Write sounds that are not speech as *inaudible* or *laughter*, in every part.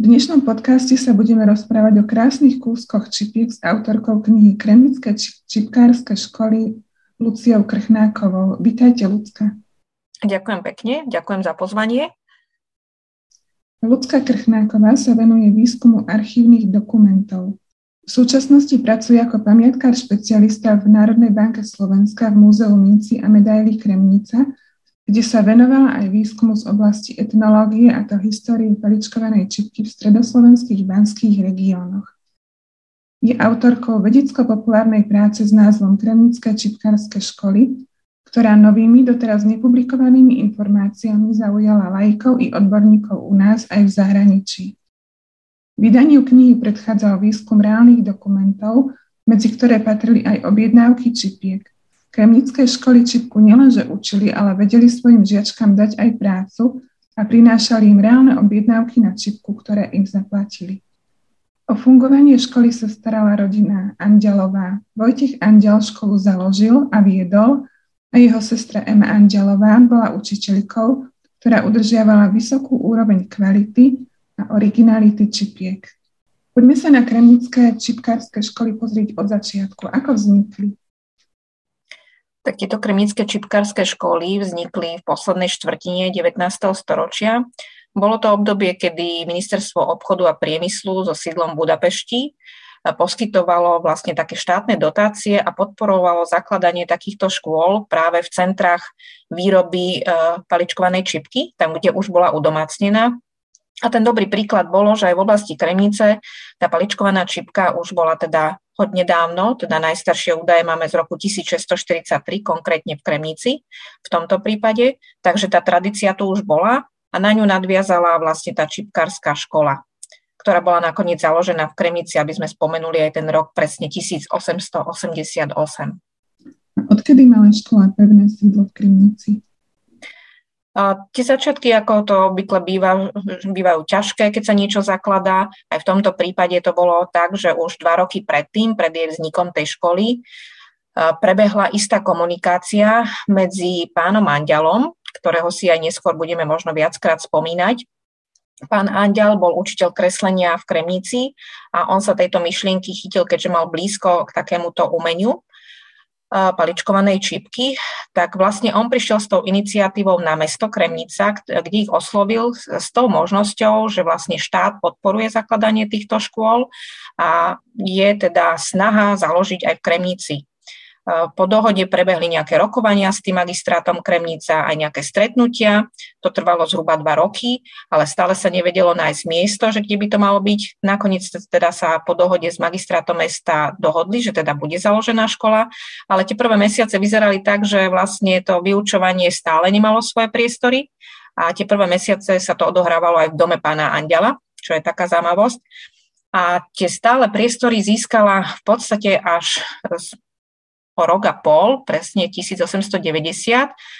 V dnešnom podcaste sa budeme rozprávať o krásnych kúskoch čipiek s autorkou knihy Kremnické čipkárske školy Luciou Krchnákovou. Vítajte, Lucka. Ďakujem pekne, ďakujem za pozvanie. Lucka Krchnáková sa venuje výskumu archívnych dokumentov. V súčasnosti pracuje ako pamiatkár špecialista v Národnej banke Slovenska v Múzeu minci a medailí Kremnica kde sa venovala aj výskumu z oblasti etnológie a to histórii paličkovanej čipky v stredoslovenských banských regiónoch. Je autorkou vedecko-populárnej práce s názvom Kremnické čipkárske školy, ktorá novými doteraz nepublikovanými informáciami zaujala lajkov i odborníkov u nás aj v zahraničí. Vydaniu knihy predchádzal výskum reálnych dokumentov, medzi ktoré patrili aj objednávky čipiek – Kremnické školy čipku nielenže učili, ale vedeli svojim žiačkám dať aj prácu a prinášali im reálne objednávky na čipku, ktoré im zaplatili. O fungovanie školy sa starala rodina Andelová. Vojtech Andel školu založil a viedol a jeho sestra Emma Andelová bola učiteľkou, ktorá udržiavala vysokú úroveň kvality a originality čipiek. Poďme sa na kremnické čipkárske školy pozrieť od začiatku. Ako vznikli? Tak tieto kremnické čipkárske školy vznikli v poslednej štvrtine 19. storočia. Bolo to obdobie, kedy Ministerstvo obchodu a priemyslu so sídlom Budapešti poskytovalo vlastne také štátne dotácie a podporovalo zakladanie takýchto škôl práve v centrách výroby e, paličkovanej čipky, tam, kde už bola udomácnená. A ten dobrý príklad bolo, že aj v oblasti Kremnice tá paličkovaná čipka už bola teda dávno, teda najstaršie údaje máme z roku 1643, konkrétne v Kremnici v tomto prípade, takže tá tradícia tu už bola a na ňu nadviazala vlastne tá čipkárska škola, ktorá bola nakoniec založená v Kremnici, aby sme spomenuli aj ten rok presne 1888. Odkedy mala škola pevné sídlo v Kremnici? A tie začiatky, ako to obvykle býva, bývajú ťažké, keď sa niečo zakladá. Aj v tomto prípade to bolo tak, že už dva roky predtým, pred jej vznikom tej školy, prebehla istá komunikácia medzi pánom Andialom, ktorého si aj neskôr budeme možno viackrát spomínať. Pán Andial bol učiteľ kreslenia v Kremnici a on sa tejto myšlienky chytil, keďže mal blízko k takémuto umeniu paličkovanej čipky, tak vlastne on prišiel s tou iniciatívou na mesto Kremnica, kde ich oslovil s tou možnosťou, že vlastne štát podporuje zakladanie týchto škôl a je teda snaha založiť aj v Kremnici po dohode prebehli nejaké rokovania s tým magistrátom Kremnica, aj nejaké stretnutia. To trvalo zhruba dva roky, ale stále sa nevedelo nájsť miesto, že kde by to malo byť. Nakoniec teda sa po dohode s magistrátom mesta dohodli, že teda bude založená škola, ale tie prvé mesiace vyzerali tak, že vlastne to vyučovanie stále nemalo svoje priestory a tie prvé mesiace sa to odohrávalo aj v dome pána Andela, čo je taká zaujímavosť. A tie stále priestory získala v podstate až o rok a pol, presne 1890,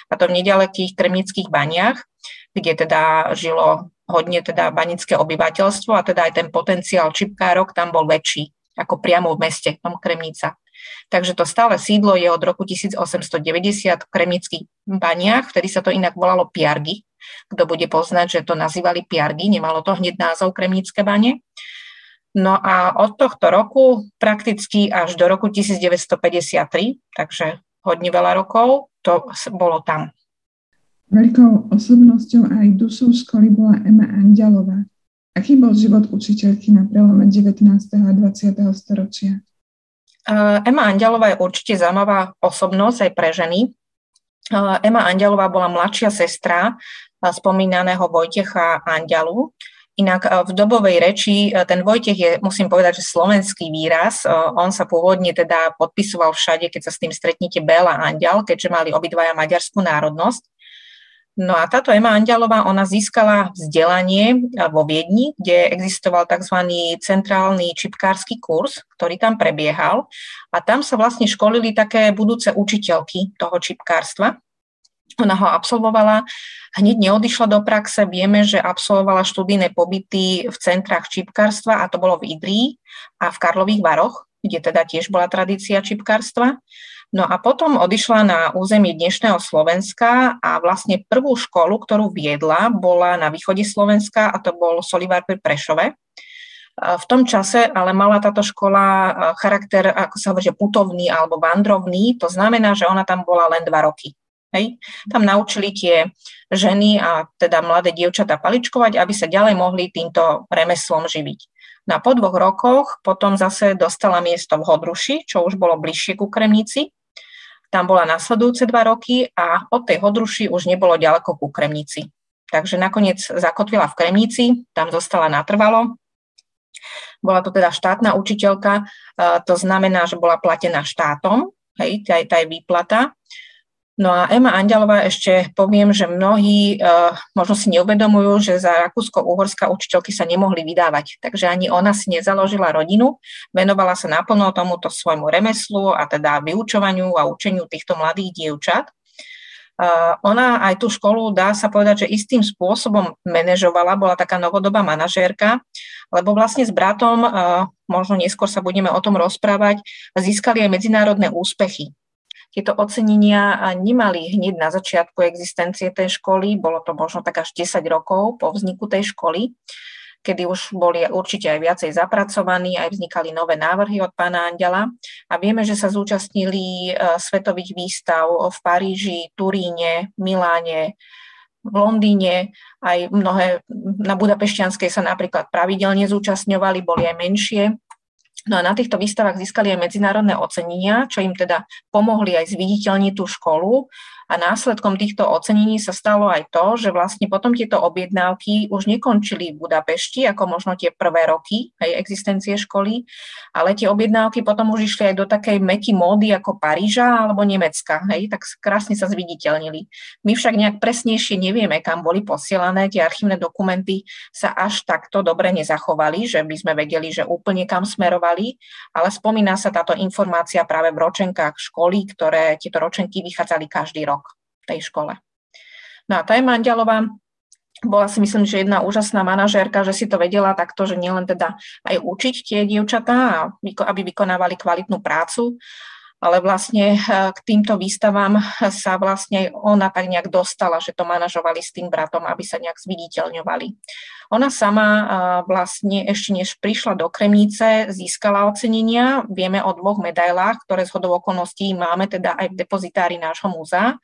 a to v nedalekých kremnických baniach, kde teda žilo hodne teda banické obyvateľstvo a teda aj ten potenciál čipkárok tam bol väčší ako priamo v meste, tom Kremnica. Takže to stále sídlo je od roku 1890 v kremnických baniach, vtedy sa to inak volalo Piargy. Kto bude poznať, že to nazývali Piargy, nemalo to hneď názov Kremnické bane. No a od tohto roku prakticky až do roku 1953, takže hodne veľa rokov, to bolo tam. Veľkou osobnosťou aj dušou školy bola Emma Andialová. Aký bol život učiteľky na prelome 19. a 20. storočia? Emma Andialová je určite zaujímavá osobnosť aj pre ženy. Emma Andialová bola mladšia sestra spomínaného Vojtecha Andialu, Inak eh, v dobovej reči eh, ten Vojtech je, musím povedať, že slovenský výraz. Eh, on sa pôvodne teda podpisoval všade, keď sa s tým stretnete Bela Andial, keďže mali obidvaja maďarskú národnosť. No a táto Ema Andialová, ona získala vzdelanie vo Viedni, kde existoval tzv. centrálny čipkársky kurz, ktorý tam prebiehal. A tam sa vlastne školili také budúce učiteľky toho čipkárstva. Ona ho absolvovala, hneď neodišla do praxe. Vieme, že absolvovala študijné pobyty v centrách čipkárstva a to bolo v Idrii a v Karlových Varoch, kde teda tiež bola tradícia čipkárstva. No a potom odišla na územie dnešného Slovenska a vlastne prvú školu, ktorú viedla, bola na východe Slovenska a to bol Solivár pri Prešove. V tom čase ale mala táto škola charakter, ako sa hovorí, putovný alebo vandrovný, to znamená, že ona tam bola len dva roky. Hej. Tam naučili tie ženy a teda mladé dievčatá paličkovať, aby sa ďalej mohli týmto remeslom živiť. No a po dvoch rokoch potom zase dostala miesto v Hodruši, čo už bolo bližšie ku Kremnici. Tam bola nasledujúce dva roky a od tej Hodruši už nebolo ďaleko ku Kremnici. Takže nakoniec zakotvila v Kremnici, tam zostala natrvalo. Bola to teda štátna učiteľka, to znamená, že bola platená štátom, hej, tá, tá je výplata. No a Ema Andalová ešte poviem, že mnohí uh, možno si neuvedomujú, že za Rakúsko-Uhorská učiteľky sa nemohli vydávať. Takže ani ona si nezaložila rodinu, venovala sa naplno tomuto svojmu remeslu a teda vyučovaniu a učeniu týchto mladých dievčat. Uh, ona aj tú školu, dá sa povedať, že istým spôsobom manažovala, bola taká novodobá manažérka, lebo vlastne s bratom, uh, možno neskôr sa budeme o tom rozprávať, získali aj medzinárodné úspechy tieto ocenenia nemali hneď na začiatku existencie tej školy, bolo to možno tak až 10 rokov po vzniku tej školy, kedy už boli určite aj viacej zapracovaní, aj vznikali nové návrhy od pána Andela. A vieme, že sa zúčastnili e, svetových výstav v Paríži, Turíne, Miláne, v Londýne, aj mnohé na Budapešťanskej sa napríklad pravidelne zúčastňovali, boli aj menšie No a na týchto výstavách získali aj medzinárodné ocenenia, čo im teda pomohli aj zviditeľniť tú školu a následkom týchto ocenení sa stalo aj to, že vlastne potom tieto objednávky už nekončili v Budapešti, ako možno tie prvé roky aj existencie školy, ale tie objednávky potom už išli aj do takej meky módy ako Paríža alebo Nemecka. Hej, tak krásne sa zviditeľnili. My však nejak presnejšie nevieme, kam boli posielané. Tie archívne dokumenty sa až takto dobre nezachovali, že by sme vedeli, že úplne kam smerovali, ale spomína sa táto informácia práve v ročenkách školy, ktoré tieto ročenky vychádzali každý rok tej škole. No a tá je Mandialová bola si myslím, že jedna úžasná manažérka, že si to vedela takto, že nielen teda aj učiť tie dievčatá, aby vykonávali kvalitnú prácu, ale vlastne eh, k týmto výstavám sa vlastne ona tak nejak dostala, že to manažovali s tým bratom, aby sa nejak zviditeľňovali. Ona sama eh, vlastne ešte než prišla do Kremnice, získala ocenenia. Vieme o dvoch medailách, ktoré z hodou okolností máme teda aj v depozitári nášho múzea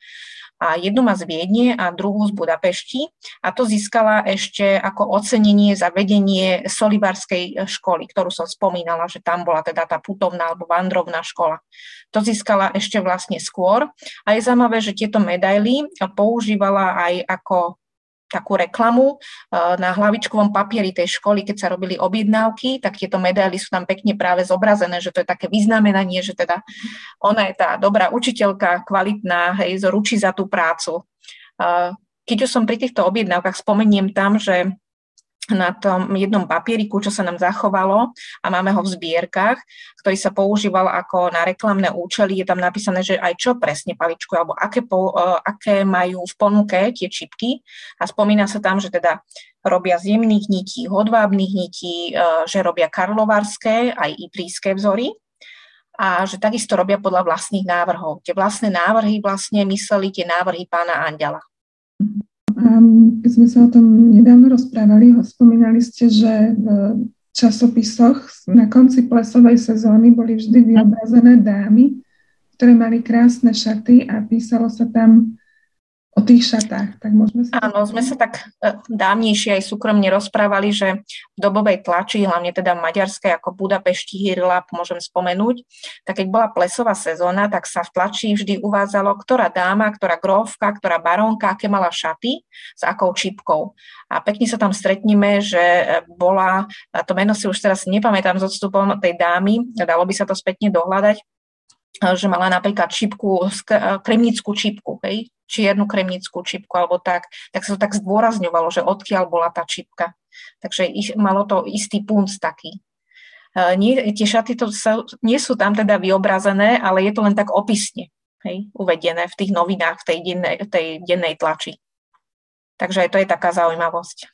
a jednu má z Viedne a druhú z Budapešti a to získala ešte ako ocenenie za vedenie Solibarskej školy, ktorú som spomínala, že tam bola teda tá putovná alebo vandrovná škola. To získala ešte vlastne skôr a je zaujímavé, že tieto medaily používala aj ako takú reklamu eh, na hlavičkovom papieri tej školy, keď sa robili objednávky, tak tieto medaily sú tam pekne práve zobrazené, že to je také vyznamenanie, že teda ona je tá dobrá učiteľka, kvalitná, hej, ručí za tú prácu. Eh, keď už som pri týchto objednávkach, spomeniem tam, že na tom jednom papieriku, čo sa nám zachovalo a máme ho v zbierkach, ktorý sa používal ako na reklamné účely. Je tam napísané, že aj čo presne paličku, alebo aké, po, uh, aké majú v ponuke tie čipky. A spomína sa tam, že teda robia z jemných nití, hodvábnych nití, uh, že robia karlovarské, aj ipríské vzory a že takisto robia podľa vlastných návrhov. Tie vlastné návrhy vlastne mysleli tie návrhy pána Andela. Keď sme sa o tom nedávno rozprávali, ho spomínali ste, že v časopisoch na konci plesovej sezóny boli vždy vyobrazené dámy, ktoré mali krásne šaty a písalo sa tam o tých šatách. Tak môžeme sa... Áno, sme sa tak e, dávnejšie aj súkromne rozprávali, že v dobovej tlači, hlavne teda v maďarskej ako Budapešti, Hirlap, môžem spomenúť, tak keď bola plesová sezóna, tak sa v tlači vždy uvádzalo, ktorá dáma, ktorá grófka, ktorá barónka, aké mala šaty, s akou čipkou. A pekne sa tam stretneme, že e, bola, to meno si už teraz nepamätám s odstupom tej dámy, dalo by sa to spätne dohľadať, že mala napríklad čipku, e, kremnickú čipku, hej, čiernu kremnickú čipku alebo tak, tak sa to tak zdôrazňovalo, že odkiaľ bola tá čipka. Takže ich, malo to istý punc taký. Uh, nie, tie šaty to sa, nie sú tam teda vyobrazené, ale je to len tak opisne hej, uvedené v tých novinách, v tej dennej, tej dennej tlači. Takže aj to je taká zaujímavosť.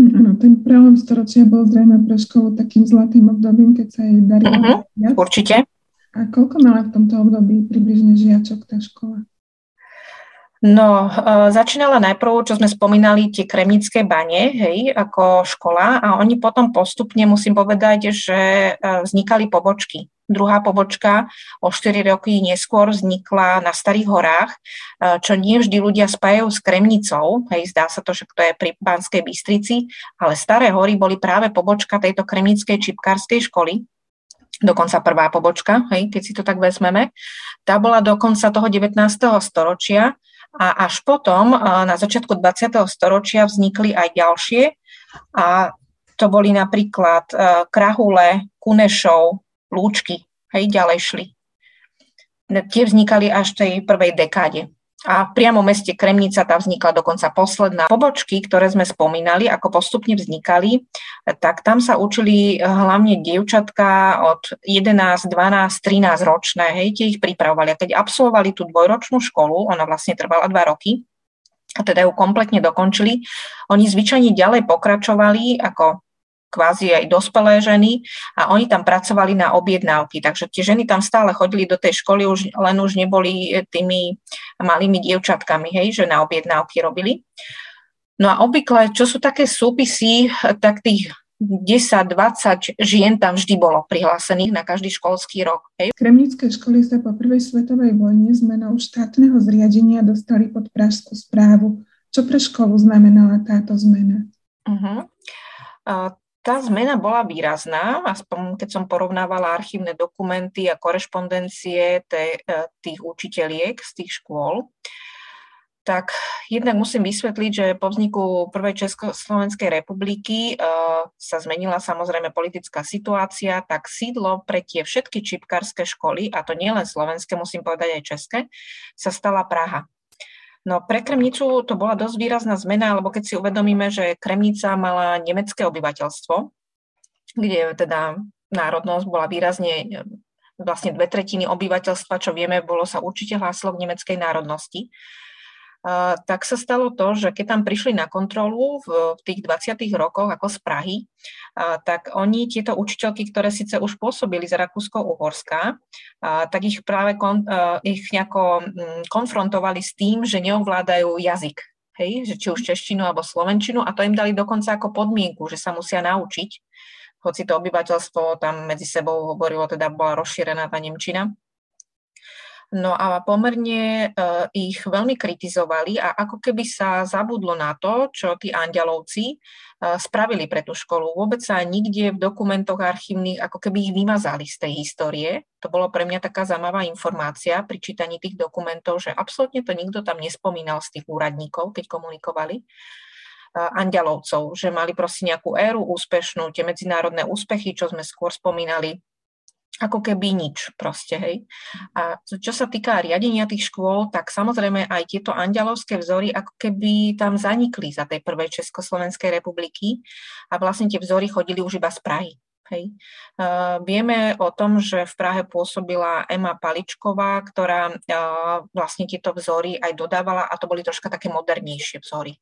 Áno, ten prelom storočia bol zrejme pre školu takým zlatým obdobím, keď sa jej darilo. Uh-huh, určite. A koľko mala v tomto období približne žiačok tá škola? No, uh, začínala najprv, čo sme spomínali, tie kremnické bane, hej, ako škola a oni potom postupne, musím povedať, že uh, vznikali pobočky. Druhá pobočka o 4 roky neskôr vznikla na Starých horách, uh, čo nie vždy ľudia spájajú s Kremnicou, hej, zdá sa to, že to je pri Banskej Bystrici, ale Staré hory boli práve pobočka tejto kremnickej čipkárskej školy, dokonca prvá pobočka, hej, keď si to tak vezmeme. Tá bola do konca toho 19. storočia a až potom, na začiatku 20. storočia, vznikli aj ďalšie. A to boli napríklad Krahule, Kunešov, Lúčky. Hej, ďalej šli. Tie vznikali až v tej prvej dekáde a v meste Kremnica tam vznikla dokonca posledná pobočky, ktoré sme spomínali, ako postupne vznikali, tak tam sa učili hlavne dievčatka od 11, 12, 13 ročné, hej, tie ich pripravovali. A keď absolvovali tú dvojročnú školu, ona vlastne trvala dva roky, a teda ju kompletne dokončili, oni zvyčajne ďalej pokračovali ako kvázi aj dospelé ženy a oni tam pracovali na objednávky. Takže tie ženy tam stále chodili do tej školy, už, len už neboli tými malými dievčatkami, hej, že na objednávky robili. No a obvykle, čo sú také súpisy, tak tých 10-20 žien tam vždy bolo prihlásených na každý školský rok. Hej. Kremnické školy sa po prvej svetovej vojne zmenou štátneho zriadenia dostali pod pražskú správu. Čo pre školu znamenala táto zmena? Uh-huh. Uh, tá zmena bola výrazná, aspoň keď som porovnávala archívne dokumenty a korešpondencie e, tých učiteľiek z tých škôl, tak jednak musím vysvetliť, že po vzniku prvej Československej republiky uh, sa zmenila samozrejme politická situácia, tak sídlo pre tie všetky čipkárske školy, a to nielen slovenské, musím povedať aj české, sa stala Praha. No pre Kremnicu to bola dosť výrazná zmena, lebo keď si uvedomíme, že Kremnica mala nemecké obyvateľstvo, kde teda národnosť bola výrazne, vlastne dve tretiny obyvateľstva, čo vieme, bolo sa určite hlásilo k nemeckej národnosti tak sa stalo to, že keď tam prišli na kontrolu v, v tých 20. rokoch ako z Prahy, tak oni, tieto učiteľky, ktoré síce už pôsobili za Rakúsko-Uhorska, tak ich práve kon, ich nejako mm, konfrontovali s tým, že neovládajú jazyk. Hej, že či už češtinu alebo slovenčinu a to im dali dokonca ako podmienku, že sa musia naučiť, hoci to obyvateľstvo tam medzi sebou hovorilo, teda bola rozšírená tá Nemčina. No a pomerne uh, ich veľmi kritizovali a ako keby sa zabudlo na to, čo tí andelovci uh, spravili pre tú školu. Vôbec sa nikde v dokumentoch archívnych ako keby ich vymazali z tej histórie. To bolo pre mňa taká zaujímavá informácia pri čítaní tých dokumentov, že absolútne to nikto tam nespomínal z tých úradníkov, keď komunikovali andelovcov, že mali proste nejakú éru úspešnú, tie medzinárodné úspechy, čo sme skôr spomínali, ako keby nič proste, hej. A čo sa týka riadenia tých škôl, tak samozrejme aj tieto andialovské vzory ako keby tam zanikli za tej prvej Československej republiky a vlastne tie vzory chodili už iba z Prahy. Hej. Uh, vieme o tom, že v Prahe pôsobila Ema Paličková, ktorá uh, vlastne tieto vzory aj dodávala a to boli troška také modernejšie vzory.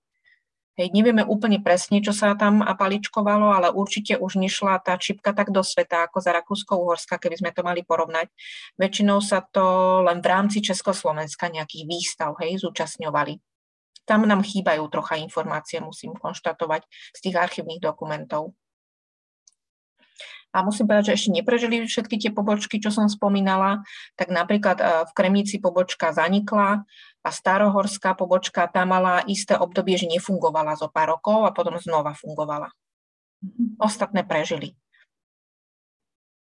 Hej, nevieme úplne presne, čo sa tam apaličkovalo, ale určite už nešla tá čipka tak do sveta ako za Rakúsko-Uhorska, keby sme to mali porovnať. Väčšinou sa to len v rámci Československa nejakých výstav hej, zúčastňovali. Tam nám chýbajú trocha informácie, musím konštatovať, z tých archívnych dokumentov. A musím povedať, že ešte neprežili všetky tie pobočky, čo som spomínala. Tak napríklad eh, v Kremnici pobočka zanikla a starohorská pobočka tá mala isté obdobie, že nefungovala zo pár rokov a potom znova fungovala. Mhm. Ostatné prežili.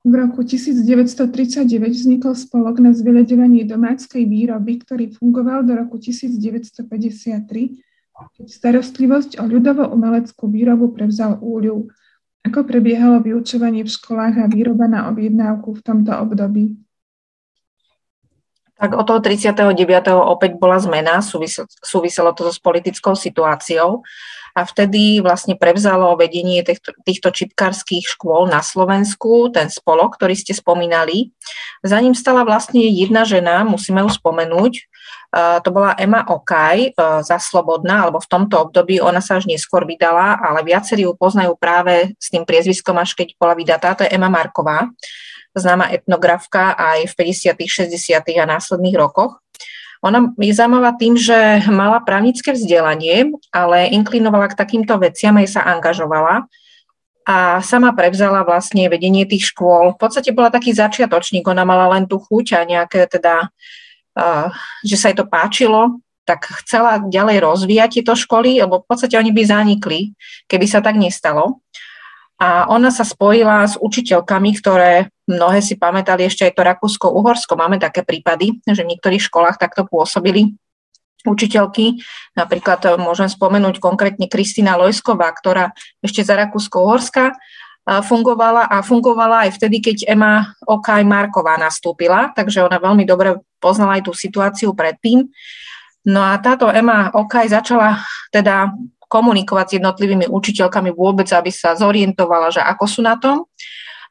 V roku 1939 vznikol spolok na zveľaďovanie domáckej výroby, ktorý fungoval do roku 1953, keď starostlivosť o ľudovo-umeleckú výrobu prevzal úľu. Ako prebiehalo vyučovanie v školách a výroba na objednávku v tomto období? Tak od toho 39. opäť bola zmena, súviselo to so politickou situáciou a vtedy vlastne prevzalo vedenie týchto, týchto čipkárskych škôl na Slovensku, ten spolok, ktorý ste spomínali. Za ním stala vlastne jedna žena, musíme ju spomenúť, to bola Emma Okaj e, za Slobodná, alebo v tomto období ona sa až neskôr vydala, ale viacerí ju poznajú práve s tým priezviskom, až keď bola vydatá, to je Emma Marková. Známa etnografka aj v 50., 60. a následných rokoch. Ona je zaujímavá tým, že mala právnické vzdelanie, ale inklinovala k takýmto veciam aj sa angažovala a sama prevzala vlastne vedenie tých škôl. V podstate bola taký začiatočník, ona mala len tú chuť a nejaké teda, že sa jej to páčilo, tak chcela ďalej rozvíjať tieto školy, lebo v podstate oni by zanikli, keby sa tak nestalo. A ona sa spojila s učiteľkami, ktoré mnohé si pamätali ešte aj to Rakúsko-Uhorsko. Máme také prípady, že v niektorých školách takto pôsobili učiteľky. Napríklad e, môžem spomenúť konkrétne Kristina Lojsková, ktorá ešte za Rakúsko-Uhorska e, fungovala a fungovala aj vtedy, keď Ema Okaj Marková nastúpila, takže ona veľmi dobre poznala aj tú situáciu predtým. No a táto Ema Okaj začala teda komunikovať s jednotlivými učiteľkami vôbec, aby sa zorientovala, že ako sú na tom.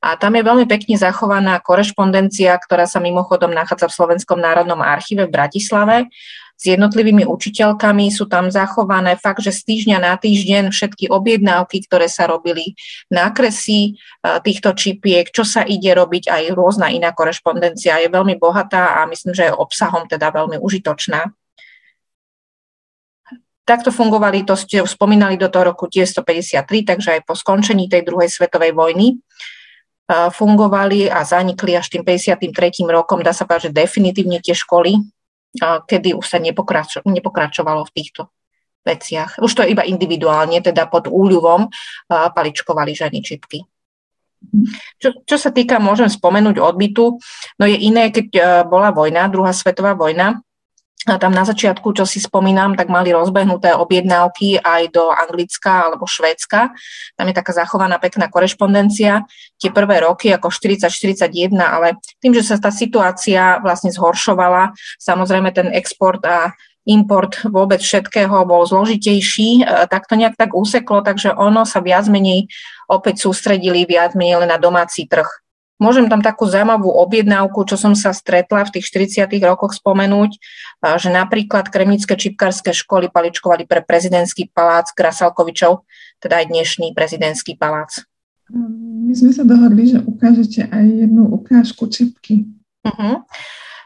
A tam je veľmi pekne zachovaná korešpondencia, ktorá sa mimochodom nachádza v Slovenskom národnom archíve v Bratislave s jednotlivými učiteľkami. Sú tam zachované fakt, že z týždňa na týždeň všetky objednávky, ktoré sa robili, nákresy e, týchto čipiek, čo sa ide robiť, aj rôzna iná korešpondencia je veľmi bohatá a myslím, že je obsahom teda veľmi užitočná. Takto fungovali, to ste spomínali do toho roku 1953, takže aj po skončení tej druhej svetovej vojny fungovali a zanikli až tým 53. rokom, dá sa povedať, že definitívne tie školy, kedy už sa nepokračo- nepokračovalo v týchto veciach. Už to iba individuálne, teda pod úľuvom paličkovali ženy čipky. Čo, čo sa týka, môžem spomenúť odbytu, no je iné, keď bola vojna, druhá svetová vojna, a tam na začiatku, čo si spomínam, tak mali rozbehnuté objednávky aj do Anglicka alebo Švédska. Tam je taká zachovaná pekná korešpondencia. Tie prvé roky ako 40-41, ale tým, že sa tá situácia vlastne zhoršovala, samozrejme ten export a import vôbec všetkého bol zložitejší, e, tak to nejak tak úseklo, takže ono sa viac menej opäť sústredili viac menej len na domáci trh. Môžem tam takú zaujímavú objednávku, čo som sa stretla v tých 40. rokoch spomenúť, že napríklad kremnické čipkárske školy paličkovali pre prezidentský palác Krasalkovičov, teda aj dnešný prezidentský palác. My sme sa dohodli, že ukážete aj jednu ukážku čipky. Uh-huh.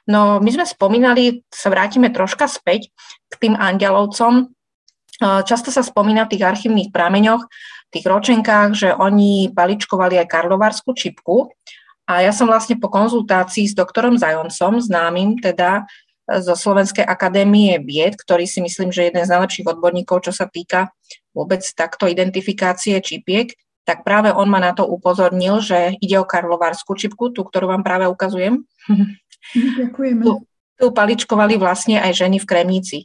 No, my sme spomínali, sa vrátime troška späť k tým angelovcom. Často sa spomína v tých archívnych prameňoch, tých ročenkách, že oni paličkovali aj karlovárskú čipku. A ja som vlastne po konzultácii s doktorom Zajoncom, známym teda e, zo Slovenskej akadémie vied, ktorý si myslím, že je jeden z najlepších odborníkov, čo sa týka vôbec takto identifikácie čipiek, tak práve on ma na to upozornil, že ide o karlovárskú čipku, tú, ktorú vám práve ukazujem. Ďakujeme. Tu, tu paličkovali vlastne aj ženy v Kremnici.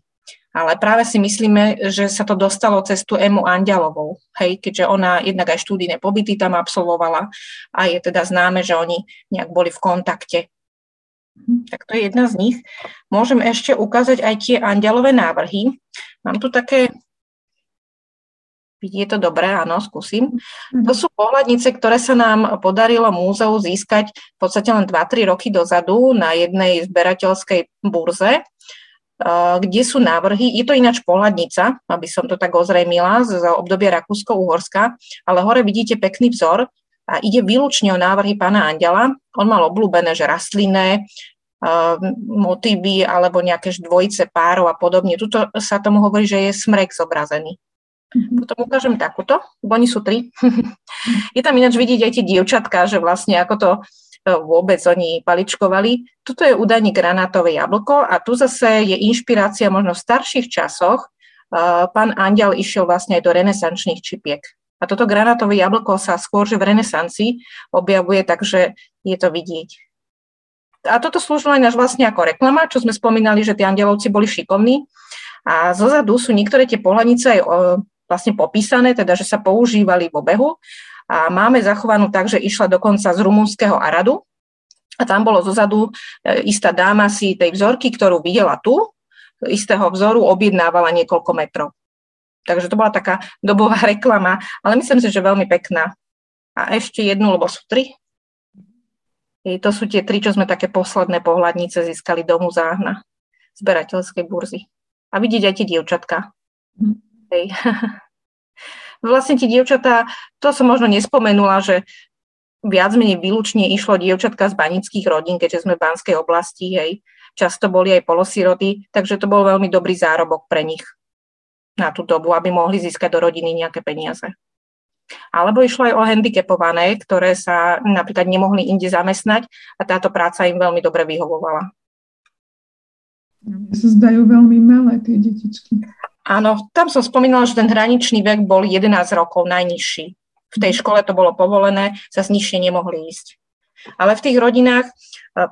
Ale práve si myslíme, že sa to dostalo cez tú Emu Andialovou, hej, keďže ona jednak aj štúdijné pobyty tam absolvovala a je teda známe, že oni nejak boli v kontakte. Tak to je jedna z nich. Môžem ešte ukázať aj tie andialové návrhy. Mám tu také je to dobré, áno, skúsim. To sú pohľadnice, ktoré sa nám podarilo múzeu získať v podstate len 2-3 roky dozadu na jednej zberateľskej burze kde sú návrhy. Je to ináč pohľadnica, aby som to tak ozrejmila, z obdobia Rakúsko-Uhorska, ale hore vidíte pekný vzor a ide výlučne o návrhy pána Andela. On mal obľúbené, že rastlinné, motívy alebo nejaké dvojice párov a podobne. Tuto sa tomu hovorí, že je smrek zobrazený. Mm-hmm. Potom ukážem takúto, bo oni sú tri. *laughs* je tam ináč vidieť aj tie dievčatka, že vlastne ako to vôbec oni paličkovali. Tuto je údajne granátové jablko a tu zase je inšpirácia možno v starších časoch. Pán Andial išiel vlastne aj do renesančných čipiek. A toto granátové jablko sa skôr, že v renesancii objavuje, takže je to vidieť. A toto slúžilo aj náš vlastne ako reklama, čo sme spomínali, že tí andelovci boli šikovní. A zozadu sú niektoré tie pohľadnice aj vlastne popísané, teda že sa používali v obehu a máme zachovanú tak, že išla dokonca z rumúnskeho Aradu a tam bolo zozadu e, istá dáma si tej vzorky, ktorú videla tu, istého vzoru objednávala niekoľko metrov. Takže to bola taká *laughs* dobová reklama, ale myslím si, že veľmi pekná. A ešte jednu, lebo sú tri. I to sú tie tri, čo sme také posledné pohľadnice získali do muzea na zberateľskej burzy. A vidieť aj tie dievčatka. Mm. *laughs* Hej. vlastne tie dievčatá, to som možno nespomenula, že viac menej výlučne išlo dievčatka z banických rodín, keďže sme v Banskej oblasti, hej. Často boli aj polosiroty, takže to bol veľmi dobrý zárobok pre nich na tú dobu, aby mohli získať do rodiny nejaké peniaze. Alebo išlo aj o handicapované, ktoré sa napríklad nemohli inde zamestnať a táto práca im veľmi dobre vyhovovala. Mne sa zdajú veľmi malé tie detičky. Áno, tam som spomínala, že ten hraničný vek bol 11 rokov, najnižší. V tej škole to bolo povolené, sa nižšie nemohli ísť. Ale v tých rodinách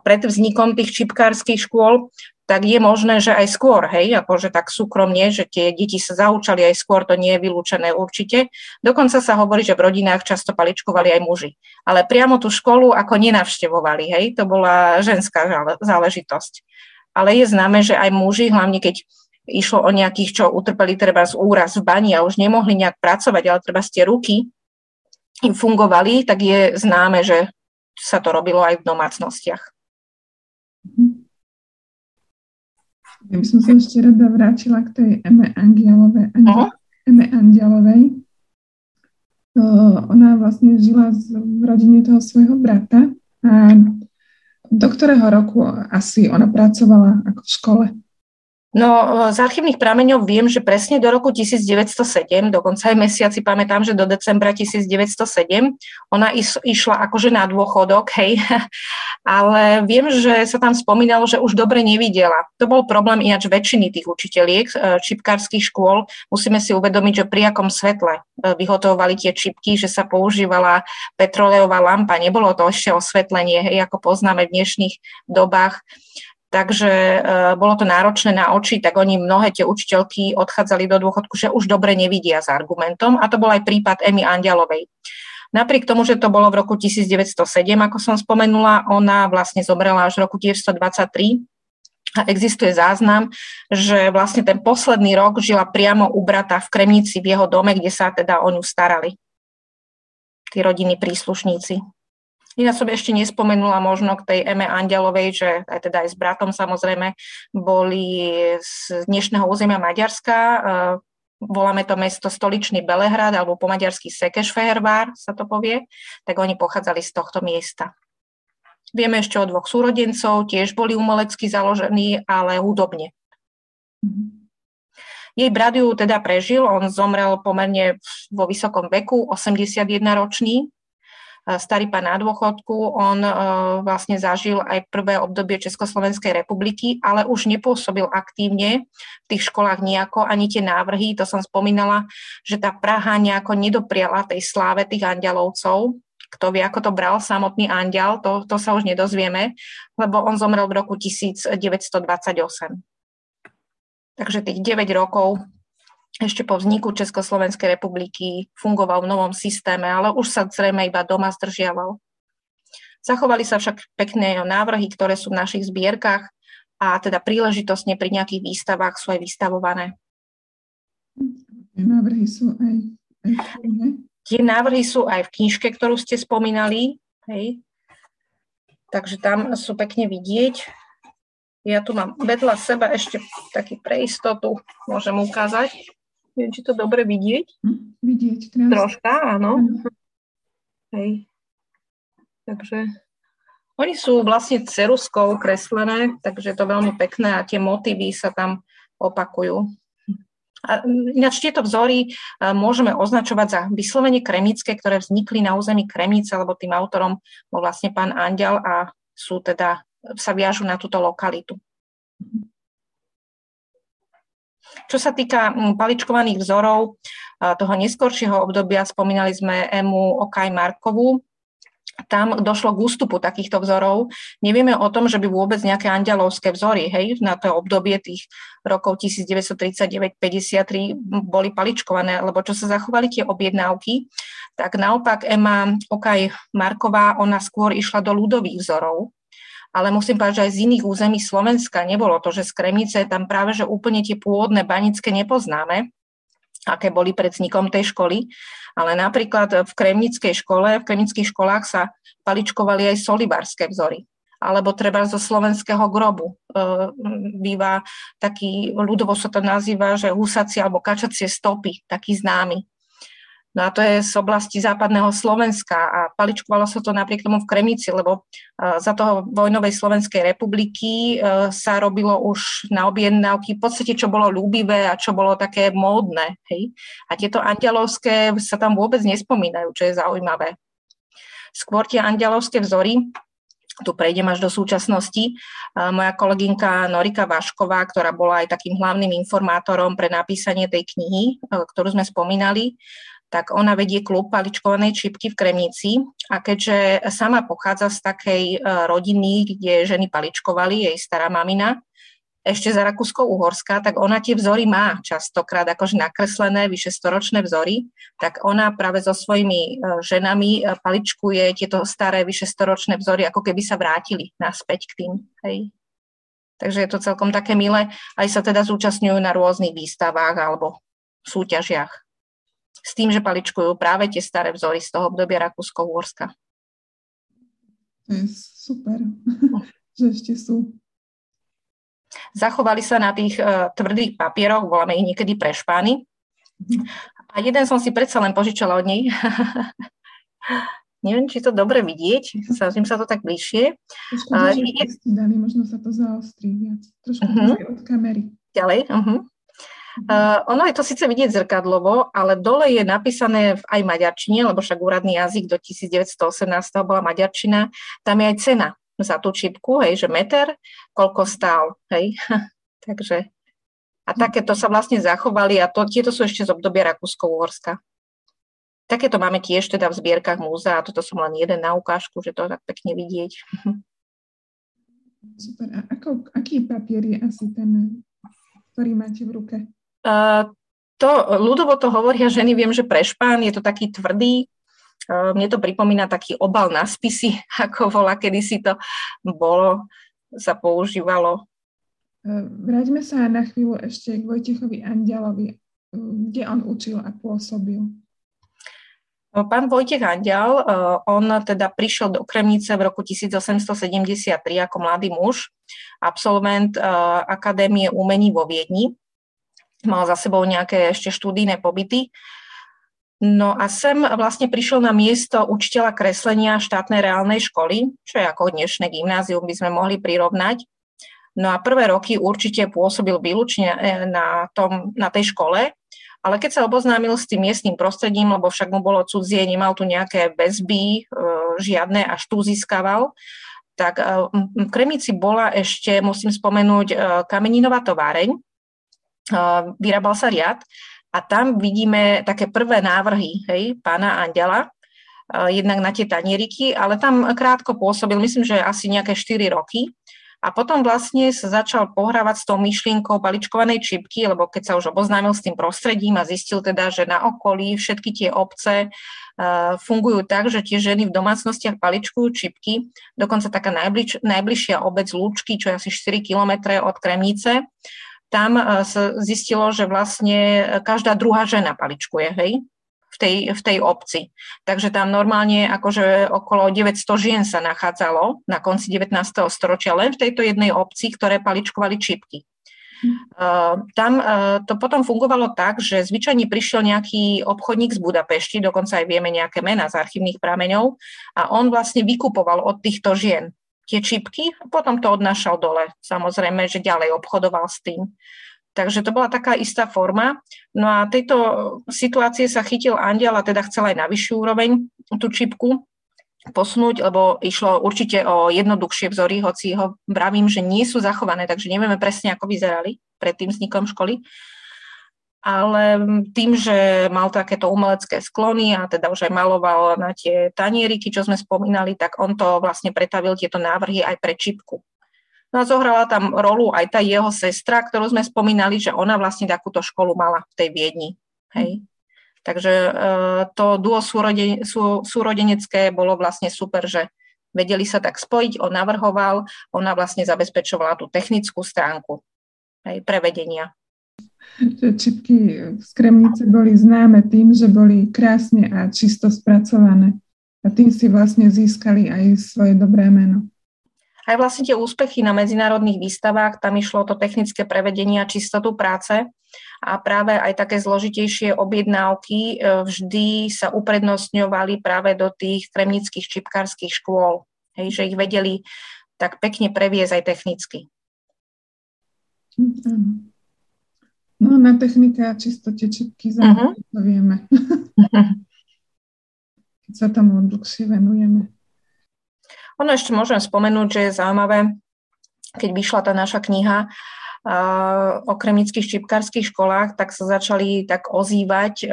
pred vznikom tých čipkárskych škôl tak je možné, že aj skôr, hej, akože tak súkromne, že tie deti sa zaučali aj skôr, to nie je vylúčené určite. Dokonca sa hovorí, že v rodinách často paličkovali aj muži. Ale priamo tú školu ako nenavštevovali, hej, to bola ženská záležitosť. Ale je známe, že aj muži, hlavne keď išlo o nejakých, čo utrpeli treba z úraz v bani a už nemohli nejak pracovať, ale treba z tie ruky im fungovali, tak je známe, že sa to robilo aj v domácnostiach. Ja by som sa ešte rada vrátila k tej Eme Angelovej. Angel, Eme Angelovej. ona vlastne žila v rodine toho svojho brata a do ktorého roku asi ona pracovala ako v škole? No, z archívnych prameňov viem, že presne do roku 1907, dokonca aj mesiaci pamätám, že do decembra 1907, ona is, išla akože na dôchodok, hej, *laughs* ale viem, že sa tam spomínalo, že už dobre nevidela. To bol problém ináč väčšiny tých učiteľiek e, čipkárskych škôl. Musíme si uvedomiť, že pri akom svetle e, vyhotovovali tie čipky, že sa používala petroleová lampa, nebolo to ešte osvetlenie, hej, ako poznáme v dnešných dobách takže uh, bolo to náročné na oči, tak oni mnohé tie učiteľky odchádzali do dôchodku, že už dobre nevidia s argumentom a to bol aj prípad Emy Andialovej. Napriek tomu, že to bolo v roku 1907, ako som spomenula, ona vlastne zomrela až v roku 1923 a existuje záznam, že vlastne ten posledný rok žila priamo u brata v Kremnici v jeho dome, kde sa teda o ňu starali tí rodiny príslušníci. Ja som ešte nespomenula možno k tej Eme Andelovej, že aj teda aj s bratom samozrejme boli z dnešného územia Maďarska. E, voláme to mesto stoličný Belehrad alebo po maďarsky Sekešfehervár sa to povie, tak oni pochádzali z tohto miesta. Vieme ešte o dvoch súrodencov, tiež boli umelecky založení, ale hudobne. Jej brat ju teda prežil, on zomrel pomerne vo vysokom veku, 81 ročný, starý pán na dôchodku, on e, vlastne zažil aj prvé obdobie Československej republiky, ale už nepôsobil aktívne v tých školách nejako, ani tie návrhy, to som spomínala, že tá Praha nejako nedopriala tej sláve tých andelovcov, kto vie, ako to bral samotný andial, to, to sa už nedozvieme, lebo on zomrel v roku 1928. Takže tých 9 rokov ešte po vzniku Československej republiky fungoval v novom systéme, ale už sa zrejme iba doma zdržiaval. Zachovali sa však pekné návrhy, ktoré sú v našich zbierkach a teda príležitostne pri nejakých výstavách sú aj vystavované. Návrhy sú aj, aj Tie návrhy sú aj v knižke, ktorú ste spomínali. Hej. Takže tam sú pekne vidieť. Ja tu mám vedľa seba ešte taký pre istotu, môžem ukázať. Neviem, či to dobre vidieť. Hm, vidieť, krásne. Troška, áno. Hej. Takže oni sú vlastne ceruskou kreslené, takže je to veľmi pekné a tie motívy sa tam opakujú. A ináč tieto vzory e, môžeme označovať za vyslovene kremické, ktoré vznikli na území Kremnice, lebo tým autorom bol vlastne pán Andial a sú teda, sa viažu na túto lokalitu. Čo sa týka mm, paličkovaných vzorov toho neskoršieho obdobia, spomínali sme Emu Okaj Markovú, tam došlo k ústupu takýchto vzorov. Nevieme o tom, že by vôbec nejaké andialovské vzory hej, na to obdobie tých rokov 1939-53 boli paličkované, lebo čo sa zachovali tie objednávky, tak naopak Ema Okaj Marková, ona skôr išla do ľudových vzorov, ale musím povedať, že aj z iných území Slovenska nebolo to, že z Kremnice tam práve, že úplne tie pôvodné banické nepoznáme, aké boli pred vznikom tej školy, ale napríklad v Kremnickej škole, v Kremnických školách sa paličkovali aj solibárske vzory alebo treba zo slovenského grobu. E, býva taký, ľudovo sa to nazýva, že husacie alebo kačacie stopy, taký známy. No a to je z oblasti západného Slovenska a paličkovalo sa to napriek tomu v Kremnici, lebo za toho vojnovej Slovenskej republiky e, sa robilo už na objednávky v podstate, čo bolo ľúbivé a čo bolo také módne. Hej? A tieto andialovské sa tam vôbec nespomínajú, čo je zaujímavé. Skôr tie andialovské vzory tu prejdem až do súčasnosti. Moja kolegynka Norika Vašková, ktorá bola aj takým hlavným informátorom pre napísanie tej knihy, e, ktorú sme spomínali, tak ona vedie klub paličkovanej čipky v Kremnici a keďže sama pochádza z takej e, rodiny, kde ženy paličkovali, jej stará mamina, ešte za Rakúsko-Uhorska, tak ona tie vzory má častokrát akože nakreslené, vyše storočné vzory, tak ona práve so svojimi e, ženami e, paličkuje tieto staré vyše storočné vzory, ako keby sa vrátili naspäť k tým. Hej. Takže je to celkom také milé. Aj sa teda zúčastňujú na rôznych výstavách alebo súťažiach s tým, že paličkujú práve tie staré vzory z toho obdobia Rakúsko-Uhorska. To je super, *laughs* že ešte sú. Zachovali sa na tých uh, tvrdých papieroch, voláme ich niekedy prešpány. A jeden som si predsa len požičala od nej. *laughs* Neviem, či to dobre vidieť, snažím sa to tak bližšie. Trošku uh, je... dali, možno sa to zaostrí viac. Trošku uh-huh. od kamery. Ďalej. Uh-huh. Uh, ono je to síce vidieť zrkadlovo, ale dole je napísané aj maďarčine, lebo však úradný jazyk do 1918 bola maďarčina. Tam je aj cena za tú čipku, hej, že meter, koľko stál, hej. *laughs* Takže a takéto sa vlastne zachovali a to, tieto sú ešte z obdobia Rakúsko-Uhorska. Takéto máme tiež teda v zbierkach múzea a toto som len jeden na ukážku, že to tak pekne vidieť. Super. A ako, aký papier je asi ten, ktorý máte v ruke? To, ľudovo to hovoria ženy, viem, že prešpán je to taký tvrdý, mne to pripomína taký obal na spisy, *laughs* ako bola, kedy si to bolo, sa používalo. Vráťme sa na chvíľu ešte k Vojtechovi Andialovi. Kde on učil a pôsobil? Pán Vojtech Andial, on teda prišiel do Kremnice v roku 1873 ako mladý muž, absolvent Akadémie umení vo Viedni mal za sebou nejaké ešte štúdijné pobyty. No a sem vlastne prišiel na miesto učiteľa kreslenia štátnej reálnej školy, čo je ako dnešné gymnázium, by sme mohli prirovnať. No a prvé roky určite pôsobil výlučne e, na, tom, na tej škole, ale keď sa oboznámil s tým miestnym prostredím, lebo však mu bolo cudzie, nemal tu nejaké väzby, e, žiadne, až tu získaval, tak e, v Kremici bola ešte, musím spomenúť, kameninová továreň, vyrábal sa riad a tam vidíme také prvé návrhy hej, pána Andela, jednak na tie tanieriky, ale tam krátko pôsobil, myslím, že asi nejaké 4 roky. A potom vlastne sa začal pohrávať s tou myšlienkou paličkovanej čipky, lebo keď sa už oboznámil s tým prostredím a zistil teda, že na okolí všetky tie obce fungujú tak, že tie ženy v domácnostiach paličkujú čipky. Dokonca taká najbliž, najbližšia obec Lúčky, čo je asi 4 kilometre od Kremnice, tam e, sa zistilo, že vlastne každá druhá žena paličkuje, hej, v tej, v tej obci. Takže tam normálne akože okolo 900 žien sa nachádzalo na konci 19. storočia len v tejto jednej obci, ktoré paličkovali čipky. Uh, tam uh, to potom fungovalo tak, že zvyčajne prišiel nejaký obchodník z Budapešti, dokonca aj vieme nejaké mená z archívnych prameňov, a on vlastne vykupoval od týchto žien tie čipky a potom to odnášal dole. Samozrejme, že ďalej obchodoval s tým. Takže to bola taká istá forma. No a tejto situácie sa chytil Andiel a teda chcel aj na vyššiu úroveň tú čipku posunúť, lebo išlo určite o jednoduchšie vzory, hoci ho vravím, že nie sú zachované, takže nevieme presne, ako vyzerali pred tým vznikom školy ale tým, že mal takéto umelecké sklony a teda už aj maloval na tie tanieriky, čo sme spomínali, tak on to vlastne pretavil tieto návrhy aj pre čipku. No a zohrala tam rolu aj tá jeho sestra, ktorú sme spomínali, že ona vlastne takúto školu mala v tej Viedni. Hej. Takže e, to duo súrodene, sú, súrodenecké bolo vlastne super, že vedeli sa tak spojiť, on navrhoval, ona vlastne zabezpečovala tú technickú stránku hej, prevedenia že čipky z Kremnice boli známe tým, že boli krásne a čisto spracované. A tým si vlastne získali aj svoje dobré meno. Aj vlastne tie úspechy na medzinárodných výstavách, tam išlo to technické prevedenie a čistotu práce. a práve aj také zložitejšie objednávky e, vždy sa uprednostňovali práve do tých kremnických čipkárskych škôl, hej, že ich vedeli tak pekne previesť aj technicky. No na technika a čistote čipky uh-huh. to vieme. *laughs* Keď sa tomu dlhšie venujeme. Ono ešte môžem spomenúť, že je zaujímavé, keď vyšla tá naša kniha, o kremických ščipkárskych školách, tak sa začali tak ozývať e,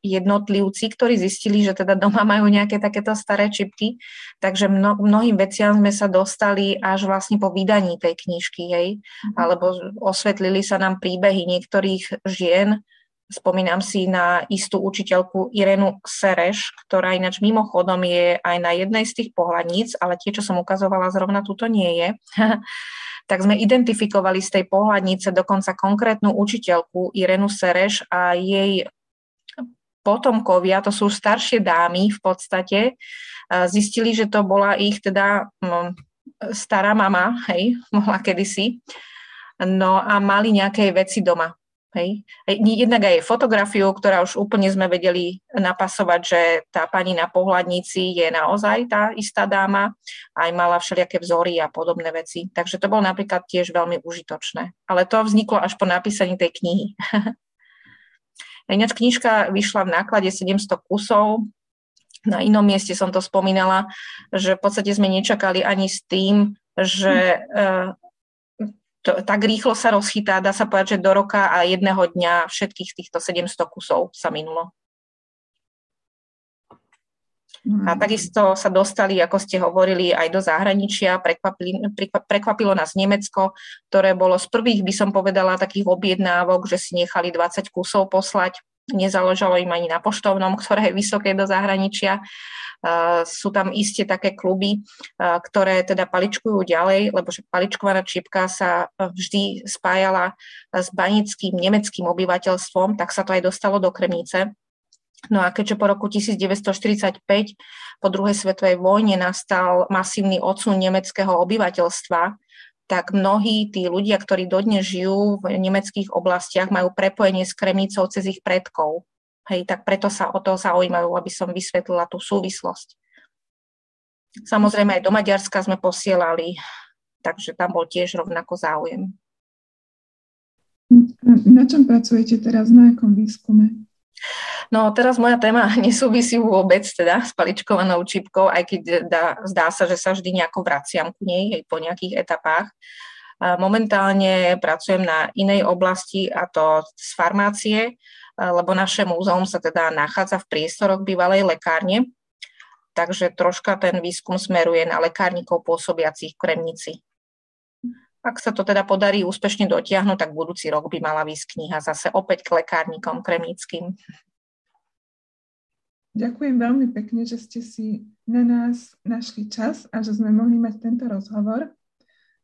jednotlivci, ktorí zistili, že teda doma majú nejaké takéto staré čipky, takže mno, mnohým veciam sme sa dostali až vlastne po vydaní tej knižky, hej, mm. alebo osvetlili sa nám príbehy niektorých žien, Spomínam si na istú učiteľku Irenu Sereš, ktorá ináč mimochodom je aj na jednej z tých pohľadníc, ale tie, čo som ukazovala, zrovna túto nie je. *laughs* tak sme identifikovali z tej pohľadnice dokonca konkrétnu učiteľku Irenu Sereš a jej potomkovia, to sú staršie dámy v podstate, zistili, že to bola ich teda stará mama, hej, *laughs* mohla kedysi, no a mali nejaké veci doma. Hej. Jednak aj fotografiu, ktorá už úplne sme vedeli napasovať, že tá pani na pohľadnici je naozaj tá istá dáma, aj mala všelijaké vzory a podobné veci. Takže to bolo napríklad tiež veľmi užitočné. Ale to vzniklo až po napísaní tej knihy. *laughs* Ináč knižka vyšla v náklade 700 kusov, na inom mieste som to spomínala, že v podstate sme nečakali ani s tým, že to, tak rýchlo sa rozchytá, dá sa povedať, že do roka a jedného dňa všetkých týchto 700 kusov sa minulo. A mhm. takisto sa dostali, ako ste hovorili, aj do zahraničia. Prekvapili, prekvapilo nás Nemecko, ktoré bolo z prvých, by som povedala, takých objednávok, že si nechali 20 kusov poslať. Nezáležalo im ani na poštovnom, ktoré je vysoké do zahraničia. Sú tam iste také kluby, ktoré teda paličkujú ďalej, lebo že paličkovaná čipka sa vždy spájala s banickým nemeckým obyvateľstvom, tak sa to aj dostalo do Kremnice. No a keďže po roku 1945 po druhej svetovej vojne nastal masívny odsun nemeckého obyvateľstva, tak mnohí tí ľudia, ktorí dodnes žijú v nemeckých oblastiach, majú prepojenie s Kremnicou cez ich predkov. Hej, tak preto sa o to zaujímajú, aby som vysvetlila tú súvislosť. Samozrejme aj do Maďarska sme posielali, takže tam bol tiež rovnako záujem. Na čom pracujete teraz, na akom výskume? No teraz moja téma *laughs* nesúvisí vôbec teda s paličkovanou čipkou, aj keď dá, zdá sa, že sa vždy nejako vraciam k nej aj po nejakých etapách. Momentálne pracujem na inej oblasti a to z farmácie, lebo naše múzeum sa teda nachádza v priestoroch bývalej lekárne, takže troška ten výskum smeruje na lekárnikov pôsobiacich v Kremnici. Ak sa to teda podarí úspešne dotiahnuť, tak budúci rok by mala výsť kniha zase opäť k lekárnikom kremnickým. Ďakujem veľmi pekne, že ste si na nás našli čas a že sme mohli mať tento rozhovor.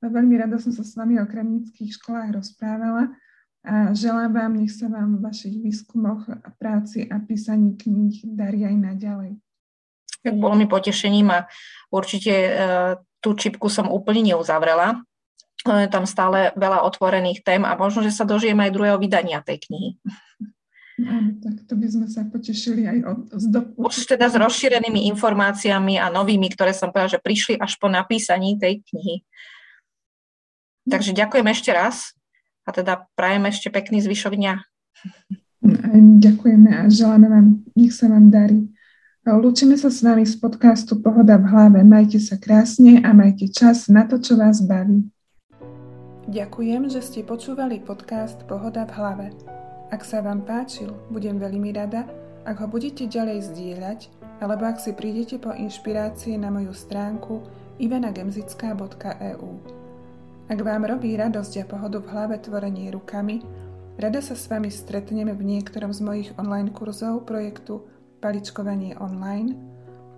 Veľmi rada som sa s vami o kremnických školách rozprávala a želám vám, nech sa vám v vašich výskumoch práci a písaní kníh darí aj naďalej. Tak bolo mi potešením a určite e, tú čipku som úplne neuzavrela. Je tam stále veľa otvorených tém a možno, že sa dožijem aj druhého vydania tej knihy. Áno, *laughs* tak to by sme sa potešili aj od, z do... Už teda s rozšírenými informáciami a novými, ktoré som povedala, že prišli až po napísaní tej knihy. Takže ďakujem ešte raz a teda prajem ešte pekný zvyšok dňa. Ďakujeme a želáme vám, nech sa vám darí. Lúčime sa s vami z podcastu Pohoda v hlave. Majte sa krásne a majte čas na to, čo vás baví. Ďakujem, že ste počúvali podcast Pohoda v hlave. Ak sa vám páčil, budem veľmi rada, ak ho budete ďalej zdieľať, alebo ak si prídete po inšpirácie na moju stránku ivenagemzická.eu. Ak vám robí radosť a pohodu v hlave tvorenie rukami, rada sa s vami stretneme v niektorom z mojich online kurzov projektu Paličkovanie online,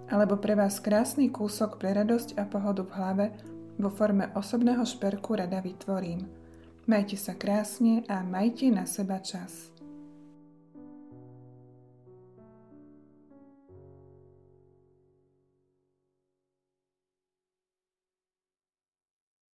alebo pre vás krásny kúsok pre radosť a pohodu v hlave vo forme osobného šperku rada vytvorím. Majte sa krásne a majte na seba čas.